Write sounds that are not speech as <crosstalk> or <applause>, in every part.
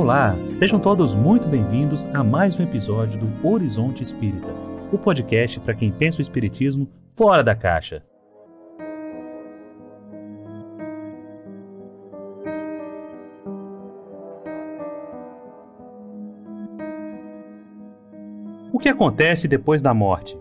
Olá, sejam todos muito bem-vindos a mais um episódio do Horizonte Espírita, o podcast para quem pensa o espiritismo fora da caixa. O que acontece depois da morte?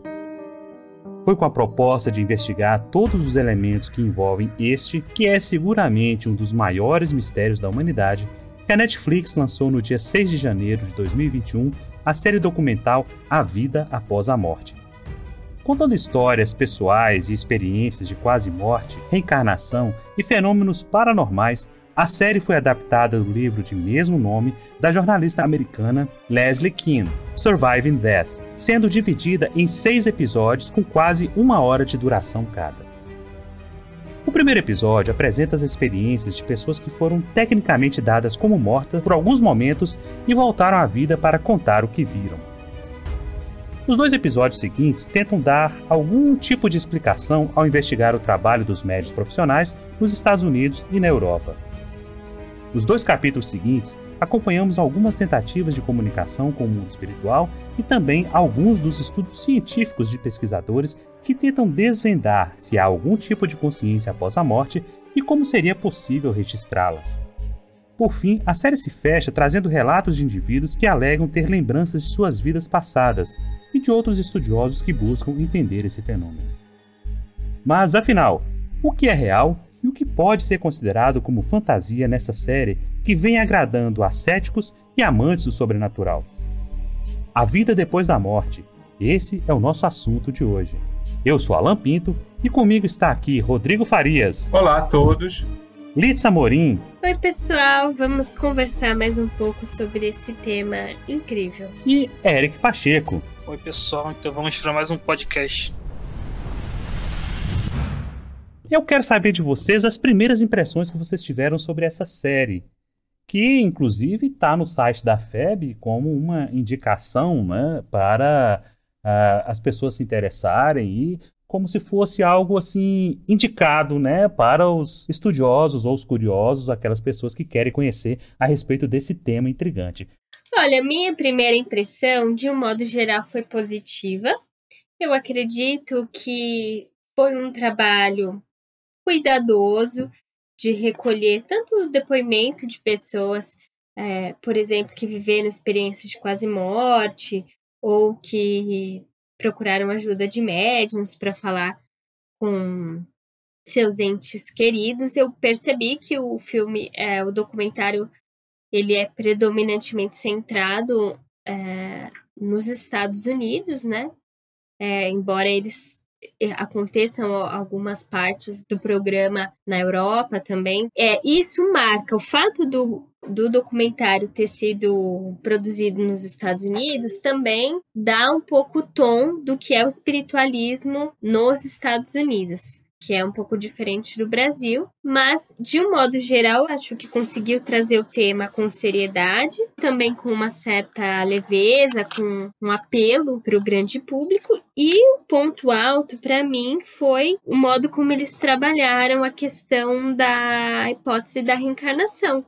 Foi com a proposta de investigar todos os elementos que envolvem este, que é seguramente um dos maiores mistérios da humanidade, a Netflix lançou no dia 6 de janeiro de 2021 a série documental A Vida Após a Morte. Contando histórias pessoais e experiências de quase morte, reencarnação e fenômenos paranormais, a série foi adaptada do livro de mesmo nome da jornalista americana Leslie Keane, Surviving Death, sendo dividida em seis episódios com quase uma hora de duração cada. O primeiro episódio apresenta as experiências de pessoas que foram tecnicamente dadas como mortas por alguns momentos e voltaram à vida para contar o que viram. Os dois episódios seguintes tentam dar algum tipo de explicação ao investigar o trabalho dos médicos profissionais nos Estados Unidos e na Europa. Nos dois capítulos seguintes, acompanhamos algumas tentativas de comunicação com o mundo espiritual e também alguns dos estudos científicos de pesquisadores que tentam desvendar se há algum tipo de consciência após a morte e como seria possível registrá-la. Por fim, a série se fecha trazendo relatos de indivíduos que alegam ter lembranças de suas vidas passadas e de outros estudiosos que buscam entender esse fenômeno. Mas, afinal, o que é real e o que pode ser considerado como fantasia nessa série que vem agradando a céticos e amantes do sobrenatural? A vida depois da morte. Esse é o nosso assunto de hoje. Eu sou Alan Pinto e comigo está aqui Rodrigo Farias. Olá a todos. Litz Amorim. Oi, pessoal. Vamos conversar mais um pouco sobre esse tema incrível. E Eric Pacheco. Oi, pessoal. Então vamos para mais um podcast. Eu quero saber de vocês as primeiras impressões que vocês tiveram sobre essa série, que inclusive está no site da FEB como uma indicação né, para uh, as pessoas se interessarem e como se fosse algo assim indicado, né, para os estudiosos ou os curiosos, aquelas pessoas que querem conhecer a respeito desse tema intrigante. Olha, minha primeira impressão, de um modo geral, foi positiva. Eu acredito que foi um trabalho cuidadoso de recolher tanto depoimento de pessoas, é, por exemplo, que viveram experiências de quase morte ou que procuraram ajuda de médiums para falar com seus entes queridos, eu percebi que o filme, é, o documentário, ele é predominantemente centrado é, nos Estados Unidos, né? É, embora eles aconteçam algumas partes do programa na Europa também. É, isso marca o fato do, do documentário ter sido produzido nos Estados Unidos também dá um pouco o tom do que é o espiritualismo nos Estados Unidos que é um pouco diferente do Brasil, mas de um modo geral, acho que conseguiu trazer o tema com seriedade, também com uma certa leveza, com um apelo para o grande público. E o ponto alto para mim foi o modo como eles trabalharam a questão da hipótese da reencarnação.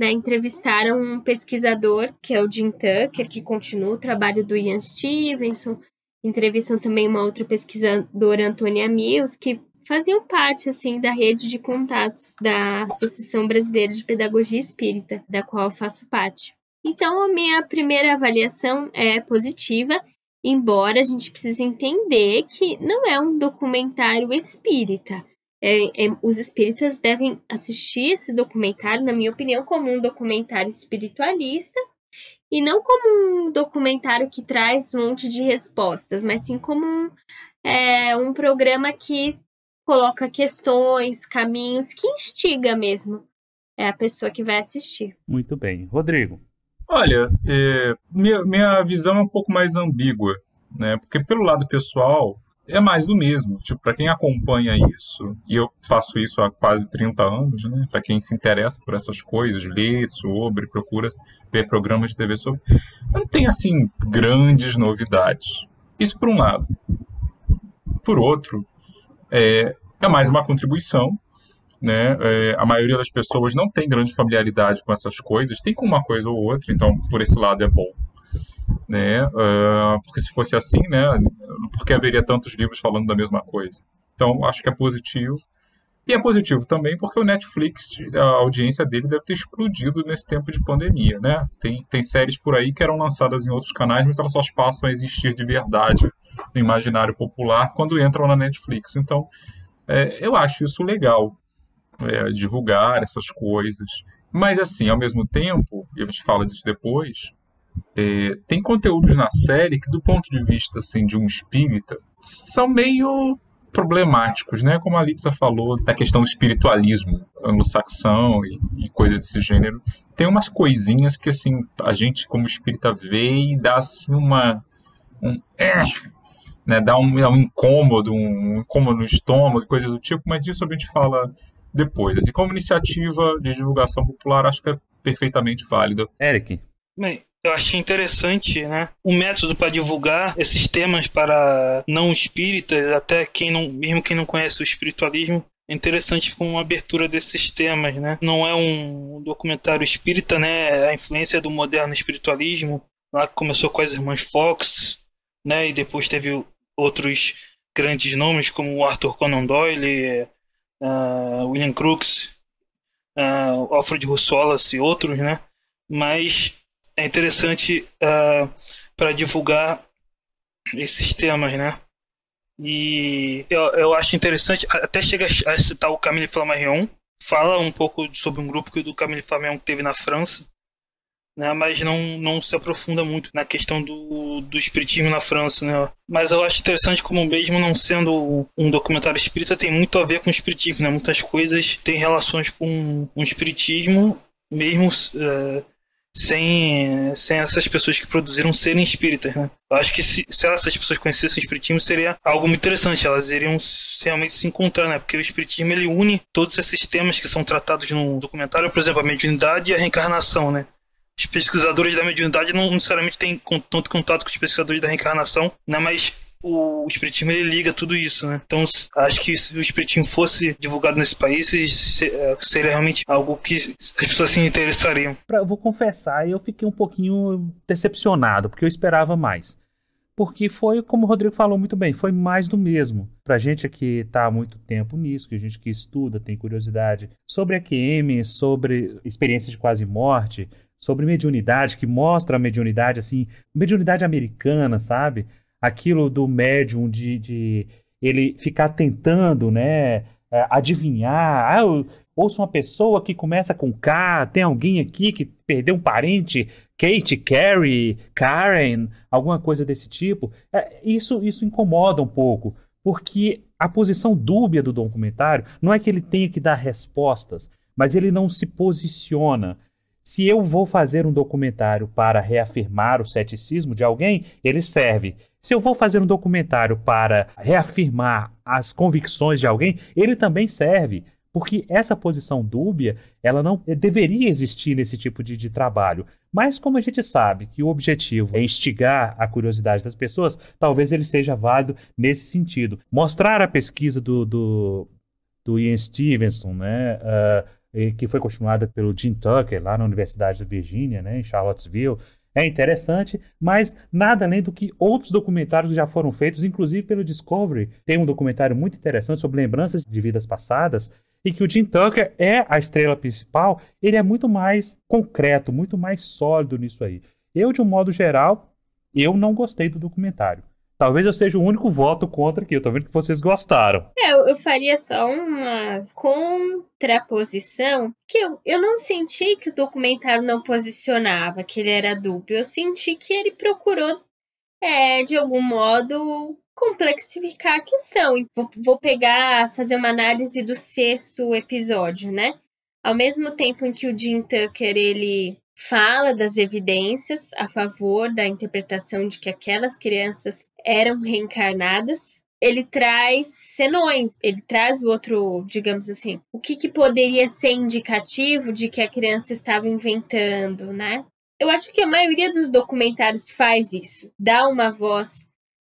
Né, entrevistaram um pesquisador, que é o Jim Tucker, que continua o trabalho do Ian Stevenson, entrevistam também uma outra pesquisadora, Antônia Mills, que faziam parte assim da rede de contatos da Associação Brasileira de Pedagogia Espírita, da qual faço parte. Então, a minha primeira avaliação é positiva, embora a gente precise entender que não é um documentário espírita. É, é, os espíritas devem assistir esse documentário, na minha opinião, como um documentário espiritualista e não como um documentário que traz um monte de respostas, mas sim como um, é, um programa que coloca questões, caminhos, que instiga mesmo é a pessoa que vai assistir. Muito bem. Rodrigo. Olha, é, minha, minha visão é um pouco mais ambígua, né? Porque pelo lado pessoal, é mais do mesmo. Tipo, para quem acompanha isso, e eu faço isso há quase 30 anos, né? Para quem se interessa por essas coisas, lê sobre, procura ver programas de TV sobre, não tem assim grandes novidades. Isso por um lado. Por outro, é, é mais uma contribuição né? É, a maioria das pessoas não tem grande familiaridade com essas coisas, tem com uma coisa ou outra, então por esse lado é bom. Né? Uh, porque se fosse assim, né, porque haveria tantos livros falando da mesma coisa. Então, acho que é positivo. E é positivo também porque o Netflix, a audiência dele deve ter explodido nesse tempo de pandemia, né? Tem, tem séries por aí que eram lançadas em outros canais, mas elas só passam a existir de verdade no imaginário popular quando entram na Netflix. Então, é, eu acho isso legal, é, divulgar essas coisas. Mas, assim, ao mesmo tempo, e a gente fala disso depois, é, tem conteúdos na série que, do ponto de vista assim, de um espírita, são meio problemáticos, né? Como a Litsa falou, da questão do espiritualismo anglo-saxão e, e coisas desse gênero. Tem umas coisinhas que, assim, a gente como espírita vê e dá, assim, uma... Um, é, né, dá um, um incômodo, um incômodo no estômago, coisas do tipo, mas disso a gente fala depois. Assim, como iniciativa de divulgação popular, acho que é perfeitamente válida. Eric. Bem, eu achei interessante, né? O método para divulgar esses temas para não espíritas, até quem não, mesmo quem não conhece o espiritualismo, é interessante com a abertura desses temas, né? Não é um documentário espírita, né? A influência do moderno espiritualismo, lá que começou com as irmãs Fox, né? E depois teve outros grandes nomes como Arthur Conan Doyle, uh, William Crookes, uh, Alfred Russolace e outros, né? Mas é interessante uh, para divulgar esses temas, né? E eu, eu acho interessante, até chega a citar o Camille Flammarion, fala um pouco sobre um grupo do Camille Flammarion que teve na França, né? Mas não, não se aprofunda muito na questão do, do espiritismo na França, né? Mas eu acho interessante como mesmo não sendo um documentário espírita, tem muito a ver com o espiritismo, né? Muitas coisas têm relações com o espiritismo, mesmo uh, sem, sem essas pessoas que produziram serem espíritas, né? Eu acho que se, se essas pessoas conhecessem o espiritismo seria algo muito interessante, elas iriam realmente se encontrar, né? Porque o espiritismo ele une todos esses temas que são tratados no documentário, por exemplo, a mediunidade e a reencarnação, né? Os pesquisadores da mediunidade não necessariamente têm tanto contato com os pesquisadores da reencarnação, né? Mas o, Espiritismo ele liga tudo isso, né? Então acho que se o Espiritismo fosse divulgado nesse país, é, seria realmente algo que as pessoas se interessariam. Eu vou confessar, eu fiquei um pouquinho decepcionado, porque eu esperava mais. Porque foi, como o Rodrigo falou muito bem, foi mais do mesmo. Pra gente que está há muito tempo nisso, que a gente que estuda, tem curiosidade sobre AQM, sobre experiências de quase morte, sobre mediunidade, que mostra a mediunidade, assim, mediunidade americana, sabe? aquilo do médium de, de ele ficar tentando, né, é, adivinhar. Ah, eu ouço uma pessoa que começa com K, tem alguém aqui que perdeu um parente, Kate, Carrie, Karen, alguma coisa desse tipo. É, isso, isso incomoda um pouco, porque a posição dúbia do documentário não é que ele tenha que dar respostas, mas ele não se posiciona. Se eu vou fazer um documentário para reafirmar o ceticismo de alguém, ele serve. Se eu vou fazer um documentário para reafirmar as convicções de alguém, ele também serve. Porque essa posição dúbia, ela não deveria existir nesse tipo de, de trabalho. Mas como a gente sabe que o objetivo é instigar a curiosidade das pessoas, talvez ele seja válido nesse sentido. Mostrar a pesquisa do, do, do Ian Stevenson, né? Uh, que foi continuada pelo Jim Tucker lá na Universidade da Virgínia, né, em Charlottesville, é interessante, mas nada além do que outros documentários já foram feitos, inclusive pelo Discovery. Tem um documentário muito interessante sobre lembranças de vidas passadas e que o Jim Tucker é a estrela principal. Ele é muito mais concreto, muito mais sólido nisso aí. Eu, de um modo geral, eu não gostei do documentário. Talvez eu seja o único voto contra aqui. Eu tô vendo que vocês gostaram. É, eu, eu faria só uma contraposição. Que eu, eu não senti que o documentário não posicionava, que ele era duplo. Eu senti que ele procurou, é, de algum modo, complexificar a questão. Vou, vou pegar, fazer uma análise do sexto episódio, né? Ao mesmo tempo em que o Jim Tucker, ele fala das evidências a favor da interpretação de que aquelas crianças eram reencarnadas. Ele traz senões, ele traz o outro, digamos assim, o que, que poderia ser indicativo de que a criança estava inventando, né? Eu acho que a maioria dos documentários faz isso, dá uma voz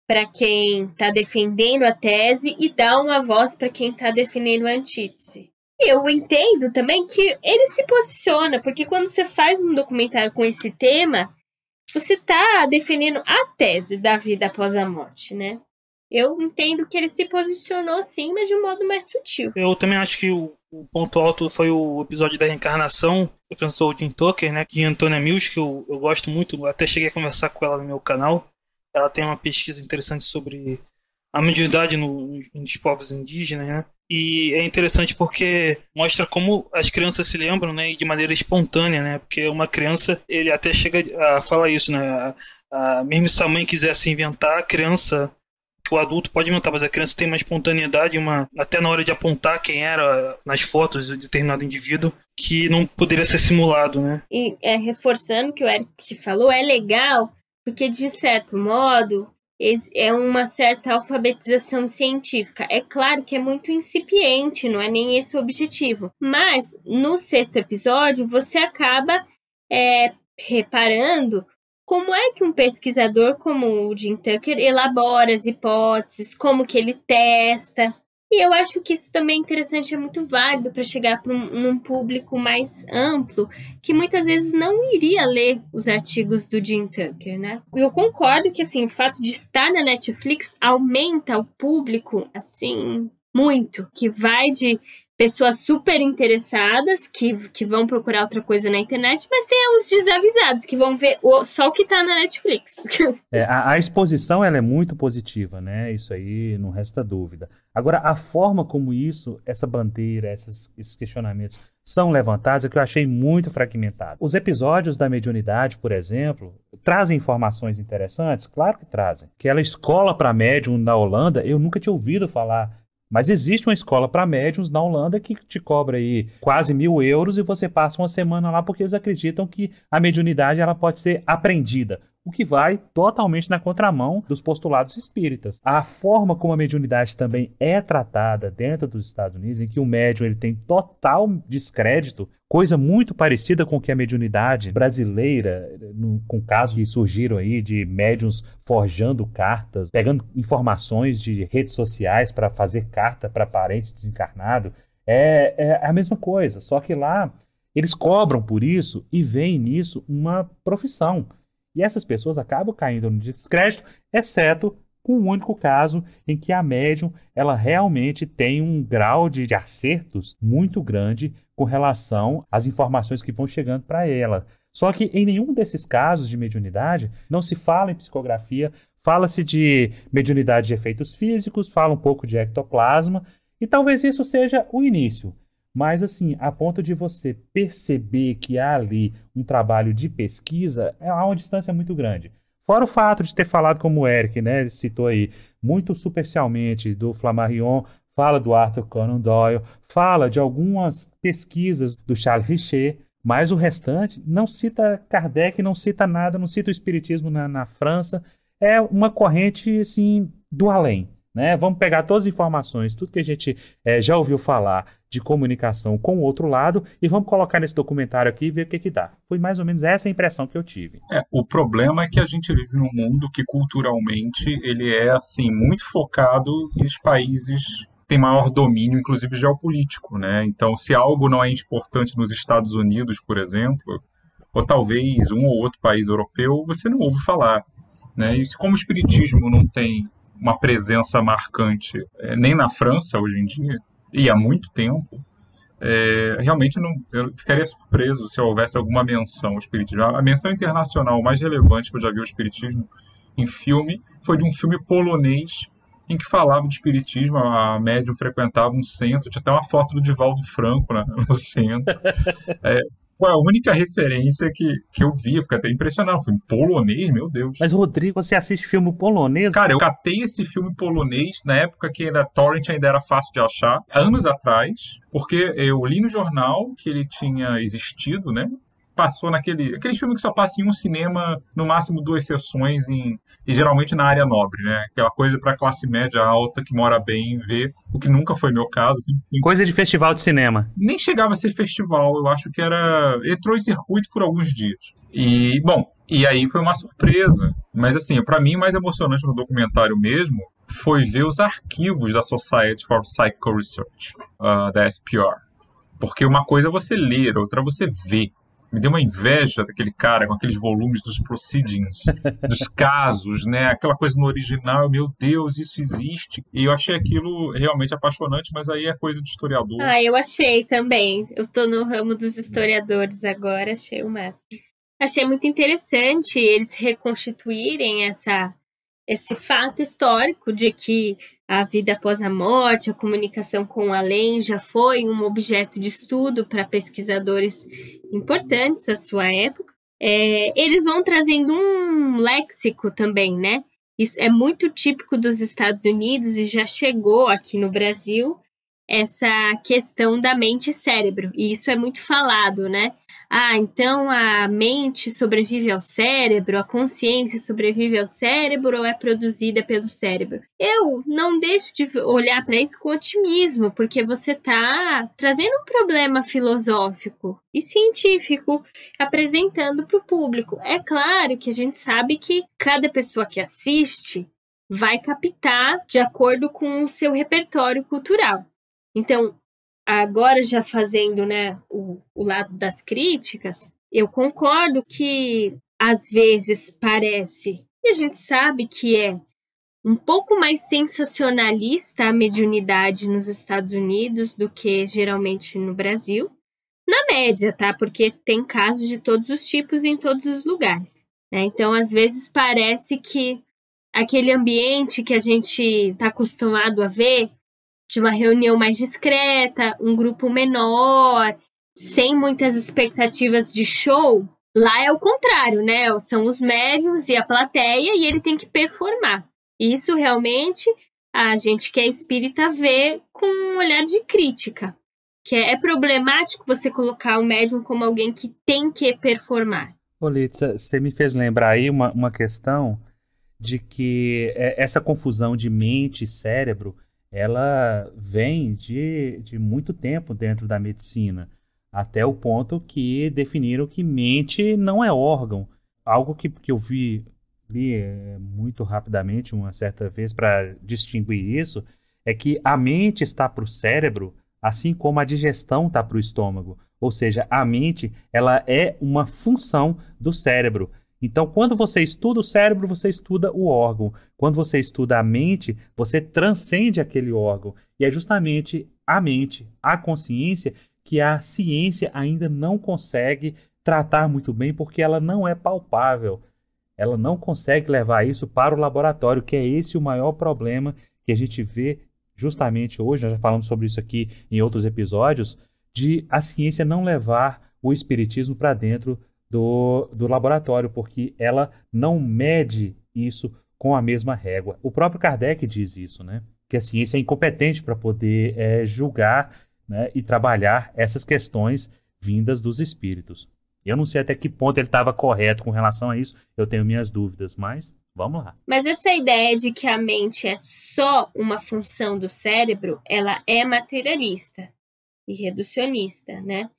para quem está defendendo a tese e dá uma voz para quem está defendendo a antítese. Eu entendo também que ele se posiciona, porque quando você faz um documentário com esse tema, você está definindo a tese da vida após a morte, né? Eu entendo que ele se posicionou sim, mas de um modo mais sutil. Eu também acho que o, o ponto alto foi o episódio da reencarnação do professor Jim Tucker, né? De Antônia Mills, que eu, eu gosto muito, até cheguei a conversar com ela no meu canal. Ela tem uma pesquisa interessante sobre a mediunidade no, nos povos indígenas, né? E é interessante porque mostra como as crianças se lembram, né? E de maneira espontânea, né? Porque uma criança, ele até chega a falar isso, né? A, a, mesmo se a mãe quisesse inventar, a criança que o adulto pode inventar, mas a criança tem uma espontaneidade, uma até na hora de apontar quem era nas fotos de determinado indivíduo, que não poderia ser simulado, né? E é, reforçando o que o Eric falou, é legal, porque de certo modo é uma certa alfabetização científica. É claro que é muito incipiente, não é nem esse o objetivo. Mas no sexto episódio você acaba é, reparando como é que um pesquisador como o Jim Tucker elabora as hipóteses, como que ele testa. E eu acho que isso também é interessante, é muito válido para chegar para um, público mais amplo, que muitas vezes não iria ler os artigos do Jim Tucker, né? Eu concordo que, assim, o fato de estar na Netflix aumenta o público, assim, muito, que vai de pessoas super interessadas que, que vão procurar outra coisa na internet, mas tem os desavisados que vão ver o, só o que tá na Netflix. <laughs> É, a, a, exposição ela é muito positiva, né? Isso aí não resta dúvida. Agora, a forma como isso, essa bandeira, esses, esses questionamentos são levantados é que eu achei muito fragmentado. Os episódios da mediunidade, por exemplo, trazem informações interessantes? Claro que trazem. Aquela escola para médium na Holanda, eu nunca tinha ouvido falar mas existe uma escola para médiums na Holanda que te cobra aí quase mil euros e você passa uma semana lá porque eles acreditam que a mediunidade ela pode ser aprendida o que vai totalmente na contramão dos postulados espíritas. A forma como a mediunidade também é tratada dentro dos Estados Unidos, em que o médium ele tem total descrédito, coisa muito parecida com que a mediunidade brasileira, no, com casos que surgiram aí de médiums forjando cartas, pegando informações de redes sociais para fazer carta para parente desencarnado, é, é a mesma coisa, só que lá eles cobram por isso e veem nisso uma profissão. E essas pessoas acabam caindo no descrédito, exceto com o único caso em que a médium ela realmente tem um grau de, de acertos muito grande com relação às informações que vão chegando para ela. Só que em nenhum desses casos de mediunidade não se fala em psicografia, fala-se de mediunidade de efeitos físicos, fala um pouco de ectoplasma, e talvez isso seja o início. Mas, assim, a ponto de você perceber que há ali um trabalho de pesquisa, é há uma distância muito grande. Fora o fato de ter falado, como o Eric né, citou aí, muito superficialmente do Flammarion, fala do Arthur Conan Doyle, fala de algumas pesquisas do Charles Richer, mas o restante não cita Kardec, não cita nada, não cita o Espiritismo na, na França. É uma corrente, assim, do além. Né? Vamos pegar todas as informações, tudo que a gente é, já ouviu falar de comunicação com o outro lado e vamos colocar nesse documentário aqui e ver o que, que dá. Foi mais ou menos essa a impressão que eu tive. É, o problema é que a gente vive num mundo que culturalmente ele é assim muito focado nos países têm maior domínio, inclusive geopolítico, né? Então, se algo não é importante nos Estados Unidos, por exemplo, ou talvez um ou outro país europeu, você não ouve falar, né? E como o espiritismo não tem uma presença marcante é, nem na França hoje em dia, e há muito tempo, é, realmente não, eu ficaria surpreso se houvesse alguma menção ao espiritismo. A menção internacional mais relevante que eu já vi ao espiritismo em filme foi de um filme polonês em que falava de espiritismo, a médium frequentava um centro, tinha até uma foto do Divaldo Franco né, <laughs> no centro. É, foi a única referência que, que eu vi, eu fiquei até impressionado. Foi polonês, meu Deus. Mas, Rodrigo, você assiste filme polonês? Cara, eu catei esse filme polonês na época que ainda Torrent ainda era fácil de achar, anos atrás, porque eu li no jornal que ele tinha existido, né? Passou naquele aquele filme que só passa em um cinema, no máximo duas sessões, em, e geralmente na área nobre, né? Aquela coisa para classe média alta que mora bem ver, o que nunca foi meu caso. Assim, coisa de festival de cinema. Nem chegava a ser festival, eu acho que era. Entrou em circuito por alguns dias. E, bom, e aí foi uma surpresa. Mas, assim, para mim, o mais emocionante no documentário mesmo foi ver os arquivos da Society for Psycho Research, uh, da SPR Porque uma coisa é você ler, outra é você ver. Me deu uma inveja daquele cara com aqueles volumes dos proceedings, <laughs> dos casos, né? Aquela coisa no original, meu Deus, isso existe. E eu achei aquilo realmente apaixonante, mas aí é coisa de historiador. Ah, eu achei também. Eu tô no ramo dos historiadores agora, achei o máximo. Achei muito interessante eles reconstituírem essa esse fato histórico de que a vida após a morte, a comunicação com o além já foi um objeto de estudo para pesquisadores importantes da sua época. É, eles vão trazendo um léxico também, né? Isso é muito típico dos Estados Unidos e já chegou aqui no Brasil essa questão da mente e cérebro. E isso é muito falado, né? Ah, então a mente sobrevive ao cérebro, a consciência sobrevive ao cérebro ou é produzida pelo cérebro? Eu não deixo de olhar para isso com otimismo, porque você está trazendo um problema filosófico e científico apresentando para o público. É claro que a gente sabe que cada pessoa que assiste vai captar de acordo com o seu repertório cultural. Então, agora já fazendo né, o, o lado das críticas, eu concordo que às vezes parece, e a gente sabe que é um pouco mais sensacionalista a mediunidade nos Estados Unidos do que geralmente no Brasil. Na média, tá? Porque tem casos de todos os tipos em todos os lugares. Né? Então, às vezes parece que aquele ambiente que a gente está acostumado a ver de uma reunião mais discreta, um grupo menor, sem muitas expectativas de show. Lá é o contrário, né? São os médiums e a plateia e ele tem que performar. Isso realmente a gente que é espírita vê com um olhar de crítica. Que é, é problemático você colocar o médium como alguém que tem que performar. Olitza, você me fez lembrar aí uma, uma questão de que é, essa confusão de mente e cérebro ela vem de, de muito tempo dentro da medicina, até o ponto que definiram que mente não é órgão. Algo que, que eu vi é, muito rapidamente uma certa vez para distinguir isso é que a mente está para o cérebro, assim como a digestão está para o estômago. Ou seja, a mente ela é uma função do cérebro. Então, quando você estuda o cérebro, você estuda o órgão. Quando você estuda a mente, você transcende aquele órgão. E é justamente a mente, a consciência, que a ciência ainda não consegue tratar muito bem, porque ela não é palpável. Ela não consegue levar isso para o laboratório, que é esse o maior problema que a gente vê justamente hoje. Nós já falamos sobre isso aqui em outros episódios, de a ciência não levar o espiritismo para dentro do, do laboratório, porque ela não mede isso com a mesma régua. O próprio Kardec diz isso, né? Que a ciência é incompetente para poder é, julgar né, e trabalhar essas questões vindas dos espíritos. Eu não sei até que ponto ele estava correto com relação a isso, eu tenho minhas dúvidas, mas vamos lá. Mas essa ideia de que a mente é só uma função do cérebro, ela é materialista e reducionista, né?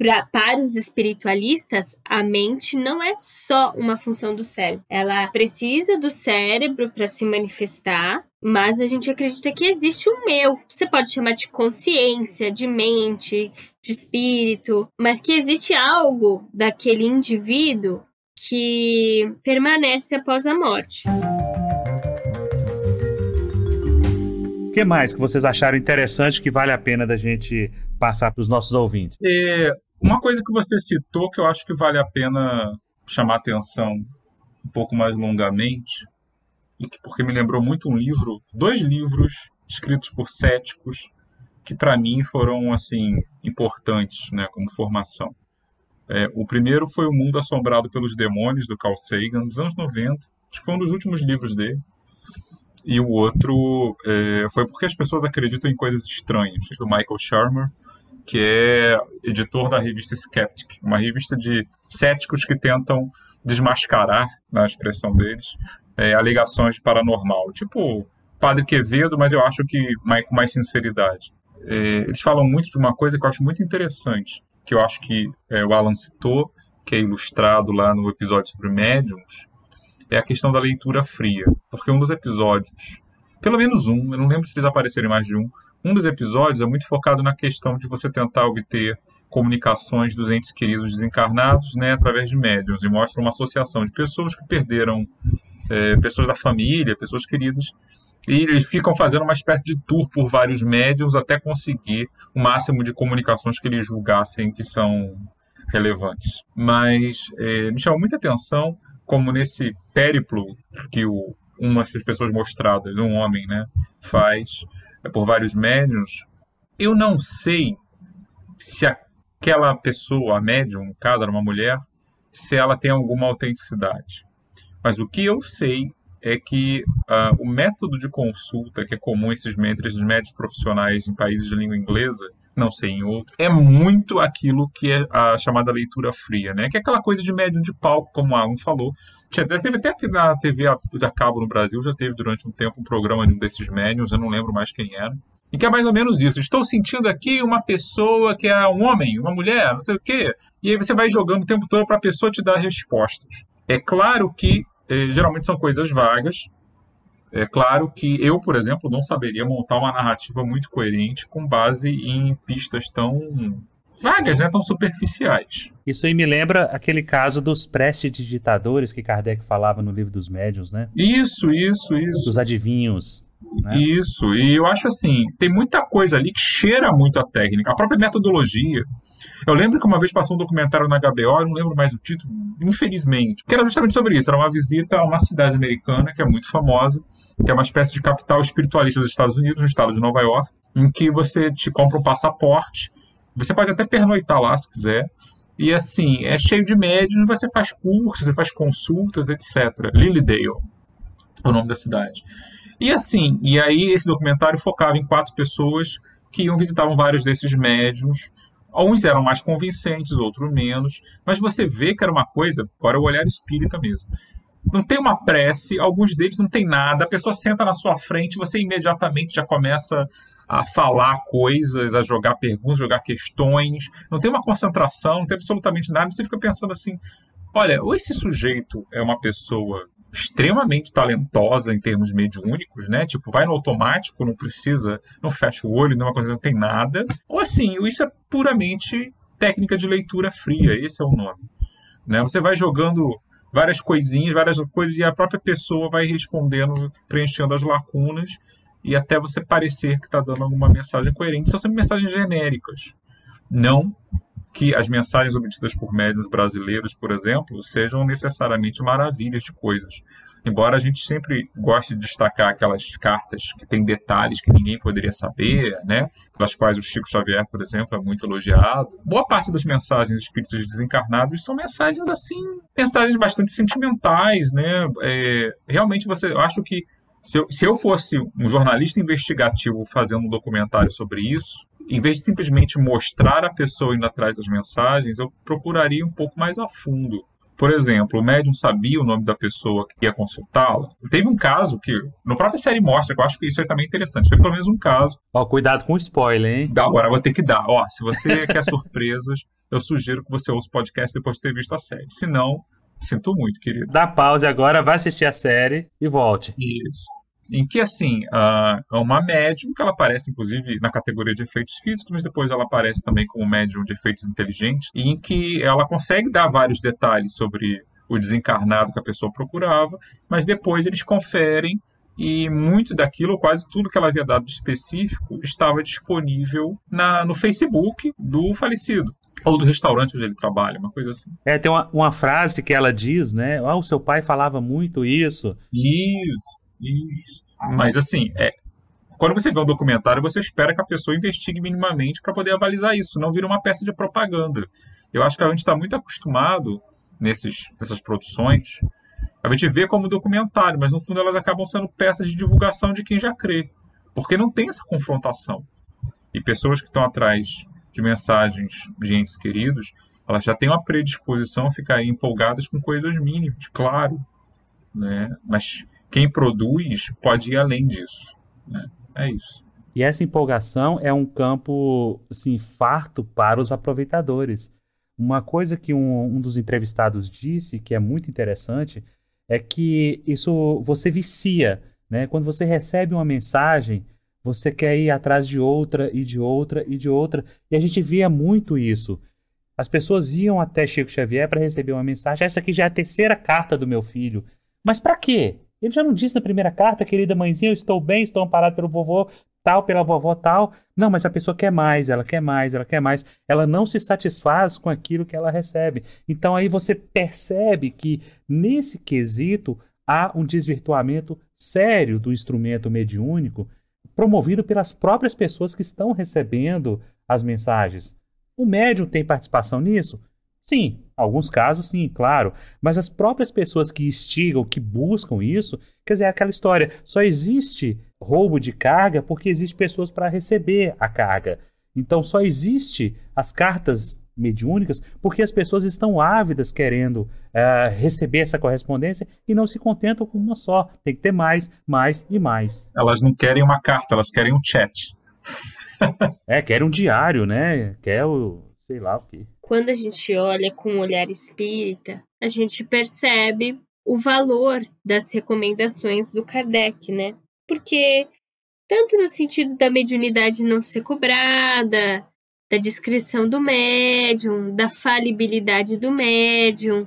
Pra, para os espiritualistas, a mente não é só uma função do cérebro. Ela precisa do cérebro para se manifestar, mas a gente acredita que existe um eu. Você pode chamar de consciência, de mente, de espírito, mas que existe algo daquele indivíduo que permanece após a morte. O que mais que vocês acharam interessante que vale a pena da gente passar para os nossos ouvintes? É, uma coisa que você citou que eu acho que vale a pena chamar atenção um pouco mais longamente, que, porque me lembrou muito um livro, dois livros escritos por céticos que para mim foram assim importantes, né, como formação. É, o primeiro foi O Mundo Assombrado pelos Demônios do Carl Sagan, dos anos 90, acho que foi um dos últimos livros dele. E o outro é, foi Porque as Pessoas Acreditam em Coisas Estranhas, do Michael Shermer, que é editor da revista Skeptic, uma revista de céticos que tentam desmascarar, na expressão deles, é, alegações paranormal. Tipo Padre Quevedo, mas eu acho que mais, com mais sinceridade. É, eles falam muito de uma coisa que eu acho muito interessante, que eu acho que é, o Alan citou, que é ilustrado lá no episódio sobre médiums, é a questão da leitura fria. Porque um dos episódios pelo menos um, eu não lembro se eles apareceram em mais de um. Um dos episódios é muito focado na questão de você tentar obter comunicações dos entes queridos desencarnados, né, através de médiums, e mostra uma associação de pessoas que perderam é, pessoas da família, pessoas queridas, e eles ficam fazendo uma espécie de tour por vários médiums até conseguir o máximo de comunicações que eles julgassem que são relevantes. Mas é, me chamou muita atenção como nesse périplo que o, uma das pessoas mostradas, um homem, né, faz por vários médiums, eu não sei se aquela pessoa, a médium, no caso, era uma mulher, se ela tem alguma autenticidade. Mas o que eu sei é que uh, o método de consulta que é comum esses, entre esses médicos profissionais em países de língua inglesa, não sei em outros, é muito aquilo que é a chamada leitura fria, né? Que é aquela coisa de médium de palco, como o Alan falou. Tinha, teve até aqui na TV a, a cabo no Brasil, já teve durante um tempo um programa de um desses médiums, eu não lembro mais quem era. E que é mais ou menos isso. Estou sentindo aqui uma pessoa que é um homem, uma mulher, não sei o quê. E aí você vai jogando o tempo todo para a pessoa te dar respostas. É claro que eh, geralmente são coisas vagas. É claro que eu, por exemplo, não saberia montar uma narrativa muito coerente com base em pistas tão vagas, né, tão superficiais. Isso aí me lembra aquele caso dos prestidigitadores que Kardec falava no livro dos médiuns, né? Isso, isso, isso. Dos adivinhos. Né? Isso, e eu acho assim, tem muita coisa ali que cheira muito a técnica, a própria metodologia. Eu lembro que uma vez passou um documentário na HBO, eu não lembro mais o título, infelizmente, que era justamente sobre isso. Era uma visita a uma cidade americana que é muito famosa, que é uma espécie de capital espiritualista dos Estados Unidos, no estado de Nova York, em que você te compra um passaporte, você pode até pernoitar lá se quiser, e assim, é cheio de médios, você faz cursos, você faz consultas, etc. Lilydale, é o nome da cidade. E assim, e aí esse documentário focava em quatro pessoas que iam visitavam vários desses médiums. Uns eram mais convincentes, outros menos, mas você vê que era uma coisa, agora o olhar espírita mesmo. Não tem uma prece, alguns deles não tem nada, a pessoa senta na sua frente, você imediatamente já começa a falar coisas, a jogar perguntas, jogar questões, não tem uma concentração, não tem absolutamente nada, você fica pensando assim, olha, ou esse sujeito é uma pessoa extremamente talentosa em termos mediúnicos, né? Tipo, vai no automático, não precisa, não fecha o olho, não é coisa, não tem nada. Ou assim, isso é puramente técnica de leitura fria, esse é o nome. Né? Você vai jogando várias coisinhas, várias coisas, e a própria pessoa vai respondendo, preenchendo as lacunas, e até você parecer que está dando alguma mensagem coerente. São sempre mensagens genéricas. Não que as mensagens obtidas por médios brasileiros, por exemplo, sejam necessariamente maravilhas de coisas. Embora a gente sempre goste de destacar aquelas cartas que têm detalhes que ninguém poderia saber, né? pelas quais o Chico Xavier, por exemplo, é muito elogiado. Boa parte das mensagens dos espíritos desencarnados são mensagens assim, mensagens bastante sentimentais, né? É, realmente você, eu acho que se eu, se eu fosse um jornalista investigativo fazendo um documentário sobre isso, em vez de simplesmente mostrar a pessoa indo atrás das mensagens, eu procuraria um pouco mais a fundo. Por exemplo, o médium sabia o nome da pessoa que ia consultá-la. Teve um caso que, no própria série mostra, que eu acho que isso é também interessante. Teve pelo menos um caso. Ó, cuidado com o spoiler, hein? Agora eu vou ter que dar. Ó, se você <laughs> quer surpresas, eu sugiro que você ouça o podcast depois de ter visto a série. Se não, sinto muito, querido. Dá pause agora, vai assistir a série e volte. Isso em que, assim, uh, é uma médium, que ela aparece, inclusive, na categoria de efeitos físicos, mas depois ela aparece também como médium de efeitos inteligentes, e em que ela consegue dar vários detalhes sobre o desencarnado que a pessoa procurava, mas depois eles conferem e muito daquilo, quase tudo que ela havia dado de específico, estava disponível na, no Facebook do falecido. Ou do restaurante onde ele trabalha, uma coisa assim. É, tem uma, uma frase que ela diz, né? Ah, o seu pai falava muito isso. Isso. Mas assim, é, quando você vê um documentário, você espera que a pessoa investigue minimamente para poder avalizar isso, não vira uma peça de propaganda. Eu acho que a gente está muito acostumado nesses, nessas produções, a gente vê como documentário, mas no fundo elas acabam sendo peças de divulgação de quem já crê, porque não tem essa confrontação. E pessoas que estão atrás de mensagens de entes queridos, elas já têm uma predisposição a ficar empolgadas com coisas mínimas, claro, né? Mas quem produz pode ir além disso. Né? É isso. E essa empolgação é um campo assim, farto para os aproveitadores. Uma coisa que um, um dos entrevistados disse, que é muito interessante, é que isso você vicia Né? Quando você recebe uma mensagem, você quer ir atrás de outra e de outra e de outra. E a gente via muito isso. As pessoas iam até Chico Xavier para receber uma mensagem. Essa aqui já é a terceira carta do meu filho. Mas para quê? Ele já não disse na primeira carta, querida mãezinha, eu estou bem, estou amparado pelo vovô tal, pela vovó tal. Não, mas a pessoa quer mais, ela quer mais, ela quer mais. Ela não se satisfaz com aquilo que ela recebe. Então aí você percebe que nesse quesito há um desvirtuamento sério do instrumento mediúnico promovido pelas próprias pessoas que estão recebendo as mensagens. O médium tem participação nisso? Sim, alguns casos sim, claro, mas as próprias pessoas que instigam, que buscam isso, quer dizer, é aquela história, só existe roubo de carga porque existe pessoas para receber a carga. Então só existe as cartas mediúnicas porque as pessoas estão ávidas querendo uh, receber essa correspondência e não se contentam com uma só. Tem que ter mais, mais e mais. Elas não querem uma carta, elas querem um chat. é, querem um diário, né? Quer o sei lá o quê. Quando a gente olha com um olhar espírita, a gente percebe o valor das recomendações do Kardec, né? Porque tanto no sentido da mediunidade não ser cobrada, da descrição do médium, da falibilidade do médium,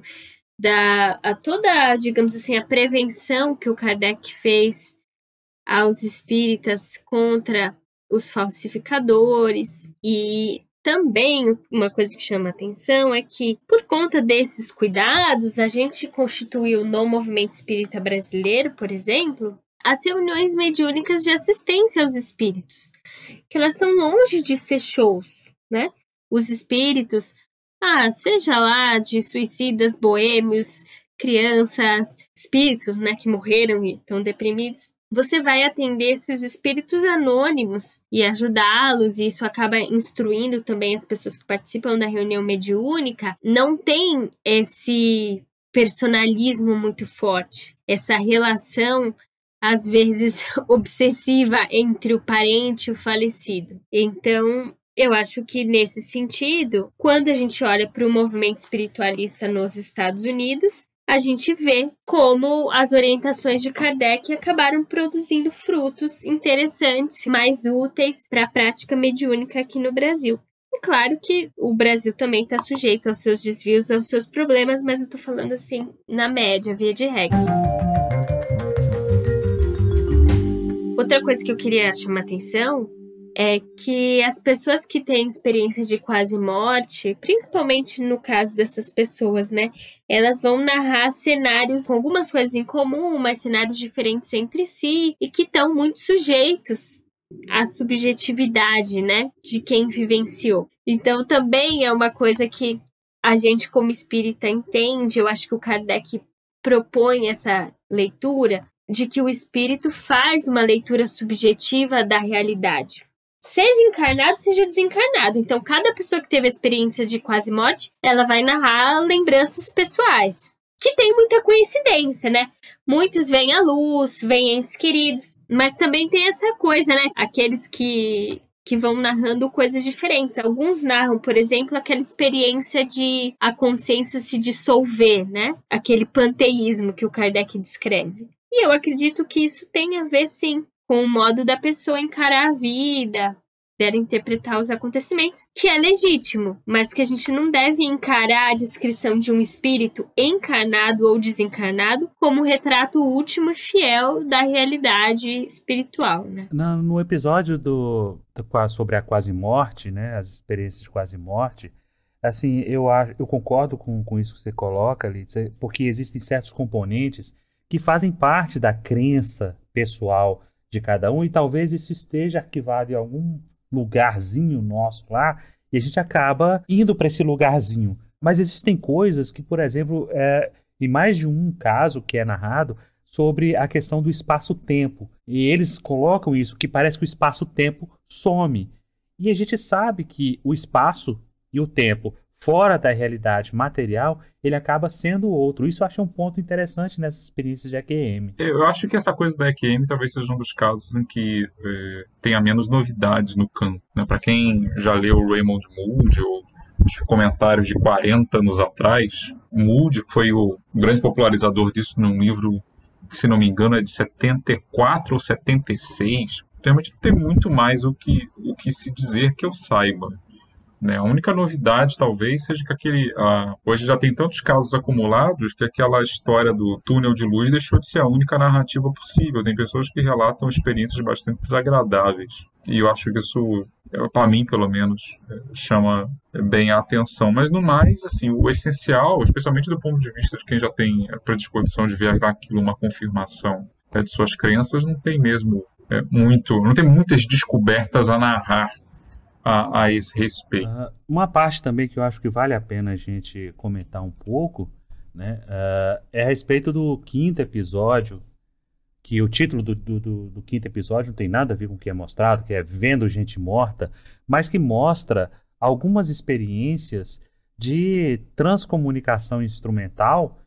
da a toda, digamos assim, a prevenção que o Kardec fez aos espíritas contra os falsificadores e também uma coisa que chama atenção é que, por conta desses cuidados, a gente constituiu no movimento espírita brasileiro, por exemplo, as reuniões mediúnicas de assistência aos espíritos, que elas estão longe de ser shows, né? Os espíritos, ah, seja lá de suicidas, boêmios, crianças, espíritos, né, que morreram e estão deprimidos, você vai atender esses espíritos anônimos e ajudá-los, e isso acaba instruindo também as pessoas que participam da reunião mediúnica. Não tem esse personalismo muito forte, essa relação às vezes <laughs> obsessiva entre o parente e o falecido. Então, eu acho que nesse sentido, quando a gente olha para o movimento espiritualista nos Estados Unidos, a gente vê como as orientações de Kardec acabaram produzindo frutos interessantes, mais úteis para a prática mediúnica aqui no Brasil. É claro que o Brasil também está sujeito aos seus desvios, aos seus problemas, mas eu estou falando assim, na média, via de regra. Outra coisa que eu queria chamar atenção é que as pessoas que têm experiência de quase morte, principalmente no caso dessas pessoas, né, elas vão narrar cenários com algumas coisas em comum, mas cenários diferentes entre si e que estão muito sujeitos à subjetividade, né, de quem vivenciou. Então também é uma coisa que a gente como espírita entende, eu acho que o Kardec propõe essa leitura de que o espírito faz uma leitura subjetiva da realidade seja encarnado, seja desencarnado. Então, cada pessoa que teve a experiência de quase morte, ela vai narrar lembranças pessoais. Que tem muita coincidência, né? Muitos vêm à luz, vêm entes queridos, mas também tem essa coisa, né? Aqueles que que vão narrando coisas diferentes. Alguns narram, por exemplo, aquela experiência de a consciência se dissolver, né? Aquele panteísmo que o Kardec descreve. E eu acredito que isso tem a ver, sim, com o modo da pessoa encarar a vida, dela interpretar os acontecimentos, que é legítimo, mas que a gente não deve encarar a descrição de um espírito encarnado ou desencarnado como retrato último e fiel da realidade espiritual, né? No, episódio do, do, sobre a quase morte, né, as experiências de quase morte, assim, eu, eu concordo com, com isso que você coloca, Litz, porque existem certos componentes que fazem parte da crença pessoal de cada um, e talvez isso esteja arquivado em algum lugarzinho nosso lá, e a gente acaba indo para esse lugarzinho. Mas existem coisas que, por exemplo, é, em mais de um caso que é narrado, sobre a questão do espaço-tempo. E eles colocam isso, que parece que o espaço-tempo some. E a gente sabe que o espaço e o tempo fora da realidade material, ele acaba sendo outro. Isso eu acho um ponto interessante nessas experiências de EQM. Eu acho que essa coisa da EQM talvez seja um dos casos em que é, tenha menos novidades no campo. Né? Para quem já leu Raymond Moody ou os comentários de 40 anos atrás, Moody foi o grande popularizador disso num livro que se não me engano é de 74 ou 76. Realmente tem muito mais o que, o que se dizer que eu saiba. Né? A única novidade, talvez, seja que aquele. Hoje já tem tantos casos acumulados que aquela história do túnel de luz deixou de ser a única narrativa possível. Tem pessoas que relatam experiências bastante desagradáveis. E eu acho que isso, para mim, pelo menos, é, chama bem a atenção. Mas no mais, assim, o essencial, especialmente do ponto de vista de quem já tem a predisposição de ver aquilo uma confirmação é, de suas crenças, não tem mesmo é, muito, não tem muitas descobertas a narrar a, a esse respeito. Uh, uma parte também que eu acho que vale a pena a gente comentar um pouco né, uh, é a respeito do quinto episódio, que o título do, do, do, quinto episódio não tem nada a ver com o que é mostrado, que é Vendo Gente Morta, mas que mostra algumas experiências de transcomunicação instrumental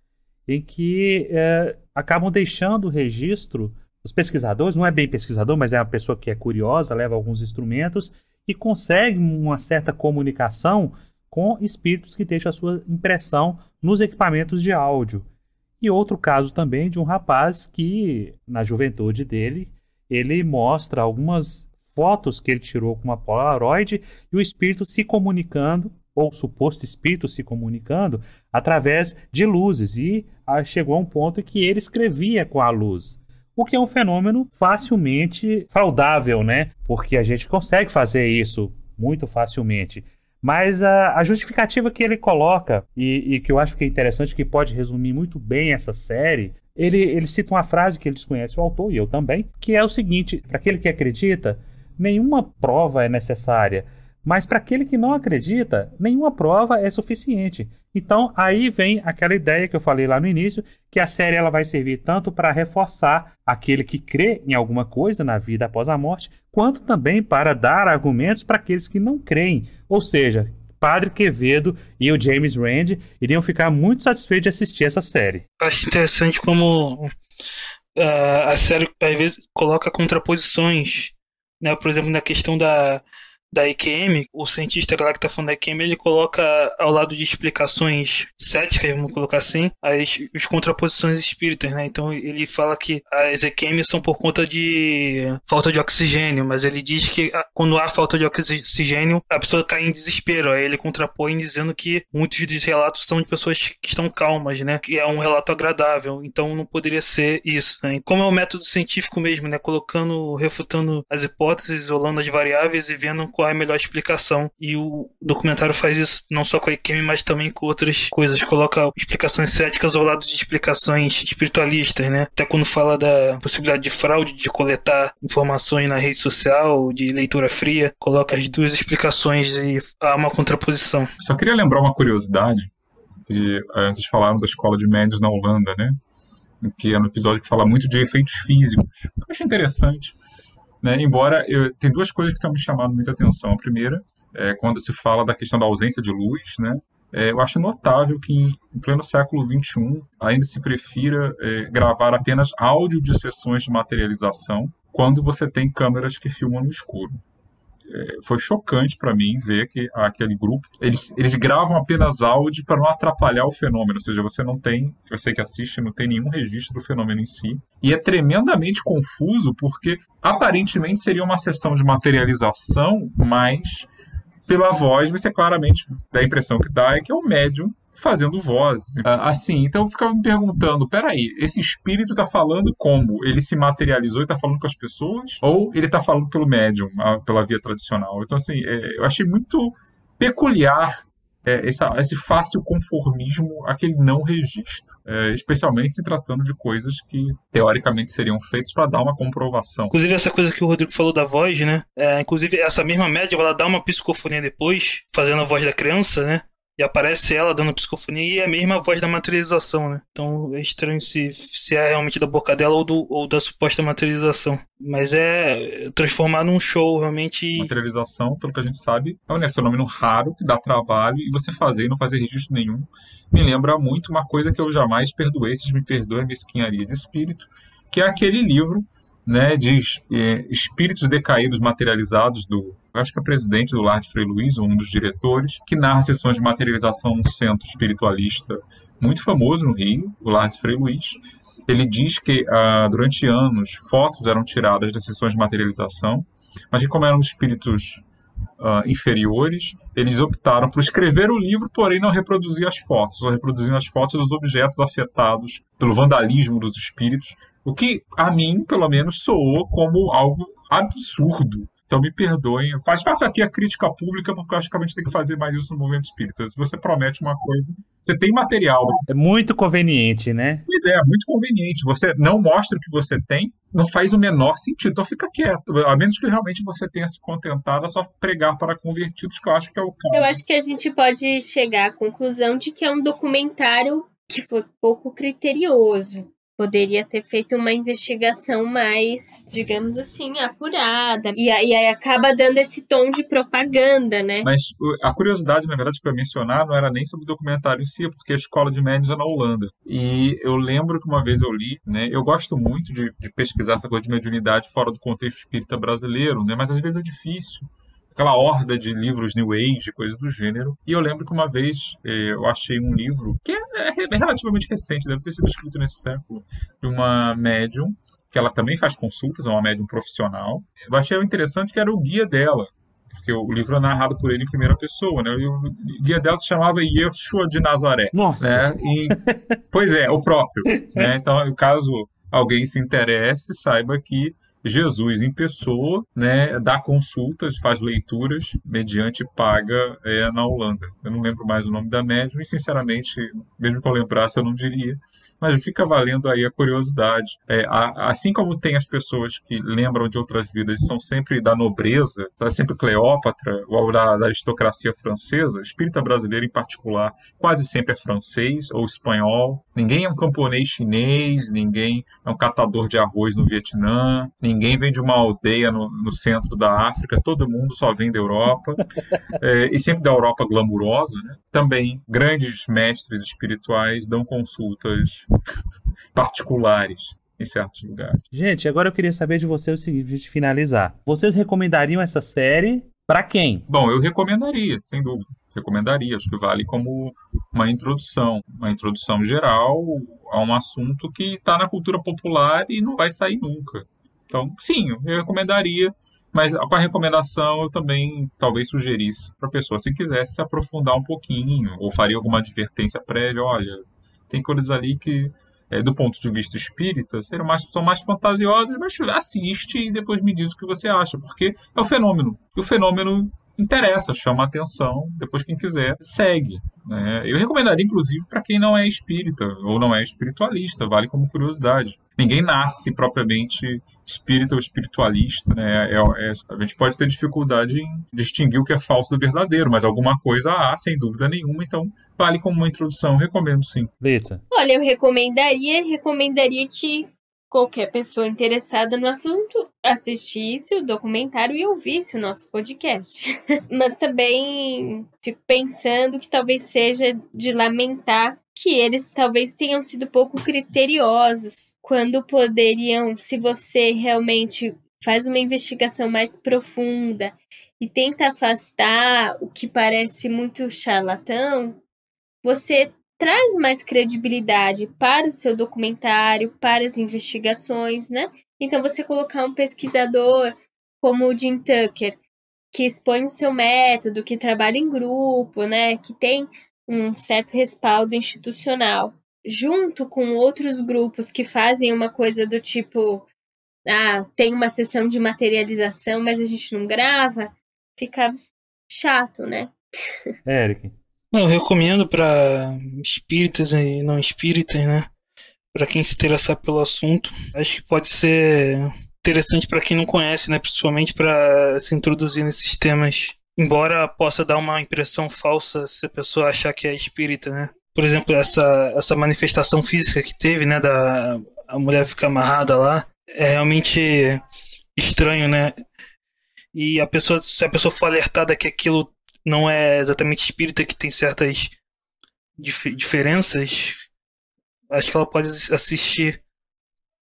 em que uh, acabam deixando o registro. Os pesquisadores, não é bem pesquisador, mas é uma pessoa que é curiosa, leva alguns instrumentos e consegue uma certa comunicação com espíritos que deixam a sua impressão nos equipamentos de áudio. E outro caso também de um rapaz que, na juventude dele, ele mostra algumas fotos que ele tirou com uma Polaroid e o espírito se comunicando, ou suposto espírito se comunicando, através de luzes. E ah, chegou a um ponto que ele escrevia com a luz o que é um fenômeno facilmente saudável, né? Porque a gente consegue fazer isso muito facilmente. Mas a, a justificativa que ele coloca, e, e, que eu acho que é interessante, que pode resumir muito bem essa série, ele, ele cita uma frase que ele desconhece o autor, e eu também, que é o seguinte: para aquele que acredita, nenhuma prova é necessária. Mas para aquele que não acredita, nenhuma prova é suficiente. Então aí vem aquela ideia que eu falei lá no início, que a série ela vai servir tanto para reforçar aquele que crê em alguma coisa na vida após a morte, quanto também para dar argumentos para aqueles que não creem. Ou seja, Padre Quevedo e o James Rand iriam ficar muito satisfeitos de assistir essa série. Acho interessante como uh, a série às vezes coloca contraposições, né? Por exemplo, na questão da da EQM, o cientista lá que tá falando da EQM, ele coloca ao lado de explicações céticas, vamos colocar assim, as, as contraposições espíritas, né? Então ele fala que as EQM são por conta de falta de oxigênio, mas ele diz que quando há falta de oxigênio, a pessoa cai em desespero. Aí ele contrapõe dizendo que muitos dos relatos são de pessoas que estão calmas, né? Que é um relato agradável. Então não poderia ser isso, né? Como é um método científico mesmo, né? Colocando, refutando as hipóteses, isolando as variáveis e vendo qual é a melhor explicação. E o documentário faz isso não só com a Ikemi, mas também com outras coisas. Coloca explicações céticas ao lado de explicações espiritualistas, né? Até quando fala da possibilidade de fraude, de coletar informações na rede social, de leitura fria, coloca as duas explicações e há uma contraposição. Só queria lembrar uma curiosidade, que eh, vocês falaram da escola de médios na Holanda, né? Que é no episódio que fala muito de efeitos físicos. Eu acho interessante né? Embora eu, tem duas coisas que estão me chamando muita atenção. A primeira é quando se fala da questão da ausência de luz, né? É, eu acho notável que em, pleno século XXI ainda se prefira é, gravar apenas áudio de sessões de materialização quando você tem câmeras que filmam no escuro foi chocante para mim ver que aquele grupo eles, eles gravam apenas áudio para não atrapalhar o fenômeno, ou seja, você não tem, você que assiste, não tem nenhum registro do fenômeno em si. E é tremendamente confuso porque aparentemente seria uma sessão de materialização, mas pela voz você claramente dá a impressão que dá é que é o médium fazendo vozes. Ah, assim, então eu ficava me perguntando: peraí, esse espírito está falando como? Ele se materializou e está falando com as pessoas? Ou ele está falando pelo médium, pela via tradicional? Então, assim, é, eu achei muito peculiar é, esse, esse, fácil conformismo aquele não registro, é, especialmente se tratando de coisas que teoricamente seriam feitas para dar uma comprovação. Inclusive essa coisa que o Rodrigo falou da voz, né? É, inclusive essa mesma média ela dá uma psicofonia depois, fazendo a voz da criança, né? E aparece ela dando psicofonia e é a mesma voz da materialização, né? Então é estranho se, se é realmente da boca dela ou, do, ou da suposta materialização. Mas é transformar num show realmente. Materialização, pelo que a gente sabe, é um fenômeno raro que dá trabalho e você fazer e não fazer registro nenhum. Me lembra muito uma coisa que eu jamais perdoei, vocês me perdoem mesquinharia de espírito, que é aquele livro né, de é, espíritos decaídos materializados do, acho que é presidente do Lar de Frei Luiz, um dos diretores, que narra sessões de materialização num centro espiritualista muito famoso no Rio, o Lar de Frei Luiz. ele diz que ah, durante anos fotos eram tiradas das sessões de materialização, mas que como eram espíritos ah, inferiores, eles optaram por escrever o livro, porém não reproduzir as fotos, só reproduziam as fotos dos objetos afetados pelo vandalismo dos espíritos, o que a mim, pelo menos, soou como algo absurdo. Então me perdoem. Faz faço aqui a crítica pública, porque eu acho que a gente tem que fazer mais isso no movimento espírita. Se você promete uma coisa, você tem material. Você... É muito conveniente, né? Pois é, muito conveniente. Você não mostra o que você tem, não faz o menor sentido. Então fica quieto. A menos que realmente você tenha se contentado a só pregar para convertidos, que eu acho que é o caso. Eu acho que a gente pode chegar à conclusão de que é um documentário que foi pouco criterioso poderia ter feito uma investigação mais, digamos assim, apurada. E aí, acaba dando esse tom de propaganda, né? Mas a curiosidade, na verdade, que eu ia mencionar não era nem sobre o documentário em si, porque a escola de médios é na Holanda. E eu lembro que uma vez eu li, né? Eu gosto muito de, de pesquisar essa coisa de mediunidade fora do contexto espírita brasileiro, né? Mas às vezes é difícil aquela horda de livros New Age, coisas do gênero. E eu lembro que uma vez eh, eu achei um livro que é, é relativamente recente, deve ter sido escrito nesse século, de uma médium, que ela também faz consultas, é uma médium profissional. Eu achei interessante que era o guia dela, porque o livro é narrado por ele em primeira pessoa, né? O guia dela se chamava Yeshua de Nazaré. Nossa! Né? E, <laughs> pois é, o próprio. Né? Então, caso alguém se interesse, saiba que Jesus em pessoa, né, dá consultas, faz leituras mediante paga é, na Holanda. Eu não lembro mais o nome da médium e, sinceramente, mesmo que eu lembrasse, eu não diria mas fica valendo aí a curiosidade. É, a, assim como tem as pessoas que lembram de outras vidas e são sempre da nobreza, tá sempre Cleópatra, ou da, da aristocracia francesa, espírita brasileiro em particular, quase sempre é francês ou espanhol. Ninguém é um camponês chinês, ninguém é um catador de arroz no Vietnã, ninguém vem de uma aldeia no, no centro da África, todo mundo só vem da Europa, é, e sempre da Europa glamurosa. Né? Também grandes mestres espirituais dão consultas <laughs> particulares em certos lugares. Gente, agora eu queria saber de você o seguinte, de finalizar. Vocês recomendariam essa série para quem? Bom, eu recomendaria, sem dúvida. Recomendaria, acho que vale como uma introdução, uma introdução geral a um assunto que está na cultura popular e não vai sair nunca. Então, sim, eu recomendaria, mas com a recomendação eu também talvez sugerisse para a pessoa, se quisesse se aprofundar um pouquinho, ou faria alguma advertência prévia, olha, tem coisas ali que, é, do ponto de vista espírita, serão mais, são mais fantasiosas, mas assiste e depois me diz o que você acha, porque é o fenômeno. E o fenômeno interessa, chama atenção. Depois, quem quiser, segue. Né? Eu recomendaria, inclusive, para quem não é espírita ou não é espiritualista, vale como curiosidade. Ninguém nasce propriamente espírita ou espiritualista. Né? É, é, a gente pode ter dificuldade em distinguir o que é falso do verdadeiro, mas alguma coisa há, sem dúvida nenhuma. Então, vale como uma introdução. Recomendo sim. Lita. Olha, eu recomendaria, recomendaria que qualquer pessoa interessada no assunto assistisse o documentário e ouvisse o nosso podcast. <laughs> Mas também fico pensando que talvez seja de lamentar que eles talvez tenham sido pouco criteriosos quando poderiam, se você realmente faz uma investigação mais profunda e tenta afastar o que parece muito charlatão, você traz mais credibilidade para o seu documentário, para as investigações, né? Então, você colocar um pesquisador como o Jim Tucker, que expõe o seu método, que trabalha em grupo, né? Que tem um certo respaldo institucional, junto com outros grupos que fazem uma coisa do tipo: ah, tem uma sessão de materialização, mas a gente não grava, fica chato, né? Eric. Eu recomendo para espíritas e não espíritas, né? Para quem se interessar pelo assunto. Acho que pode ser interessante para quem não conhece, né? Principalmente para se introduzir nesses temas. Embora possa dar uma impressão falsa se a pessoa achar que é espírita, né? Por exemplo, essa, essa manifestação física que teve, né? Da a mulher ficar amarrada lá. É realmente estranho, né? E a pessoa, se a pessoa for alertada que aquilo não é exatamente espírita, que tem certas dif diferenças, acho que ela pode assistir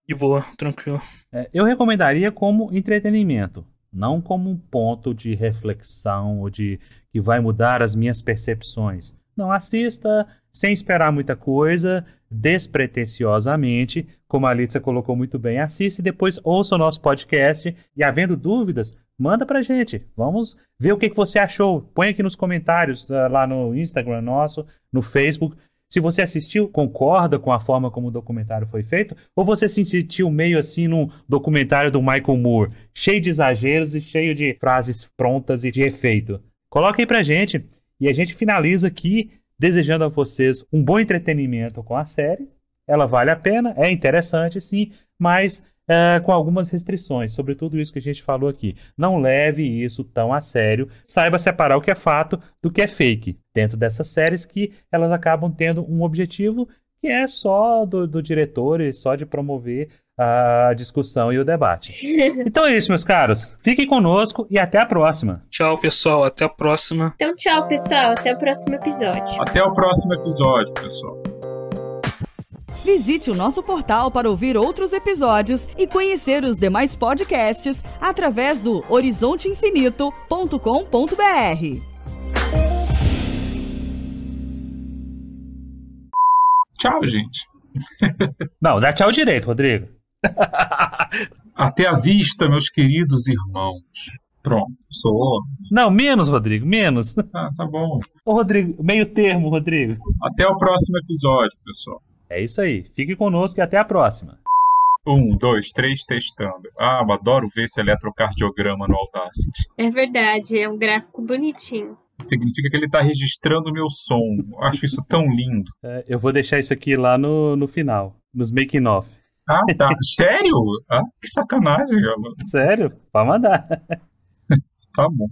de boa, tranquilo. É, eu recomendaria como entretenimento, não como um ponto de reflexão ou de que vai mudar as minhas percepções. Não assista sem esperar muita coisa, despretensiosamente, como a Alitza colocou muito bem, assista e depois ouça o nosso podcast. E havendo dúvidas, manda pra gente. Vamos ver o que, que você achou. Põe aqui nos comentários, uh, lá no Instagram nosso, no Facebook. Se você assistiu, concorda com a forma como o documentário foi feito? Ou você se sentiu meio assim num documentário do Michael Moore, cheio de exageros e cheio de frases prontas e de efeito? Coloca aí pra gente. E a gente finaliza aqui desejando a vocês um bom entretenimento com a série. Ela vale a pena, é interessante sim, mas é, com algumas restrições sobre tudo isso que a gente falou aqui. Não leve isso tão a sério. Saiba separar o que é fato do que é fake dentro dessas séries que elas acabam tendo um objetivo que é só do, do diretor e só de promover a discussão e o debate. <laughs> Então é isso, meus caros. Fiquem conosco e até a próxima. Tchau, pessoal. Até a próxima. Então, tchau, pessoal. Até o próximo episódio. Até o próximo episódio, pessoal. Visite o nosso portal para ouvir outros episódios e conhecer os demais podcasts através do horizonteinfinito.com.br. Tchau, gente. Não, dá tchau direito, Rodrigo. <laughs> Até a vista, meus queridos irmãos. Pronto, sou. Não, menos, Rodrigo, menos. Ah, tá bom. Ô, Rodrigo, meio termo, Rodrigo. Até o próximo episódio, pessoal. É isso aí. Fique conosco e até a próxima. Um, dois, três, testando. Ah, eu adoro ver esse eletrocardiograma no Audacity. É verdade, é um gráfico bonitinho. Significa que ele está registrando o meu som. Eu acho isso tão lindo. É, eu vou deixar isso aqui lá no, no final, nos making off. Ah, tá. <laughs> Sério? Ah, que sacanagem. Sério? Pode mandar. <laughs> tá bom.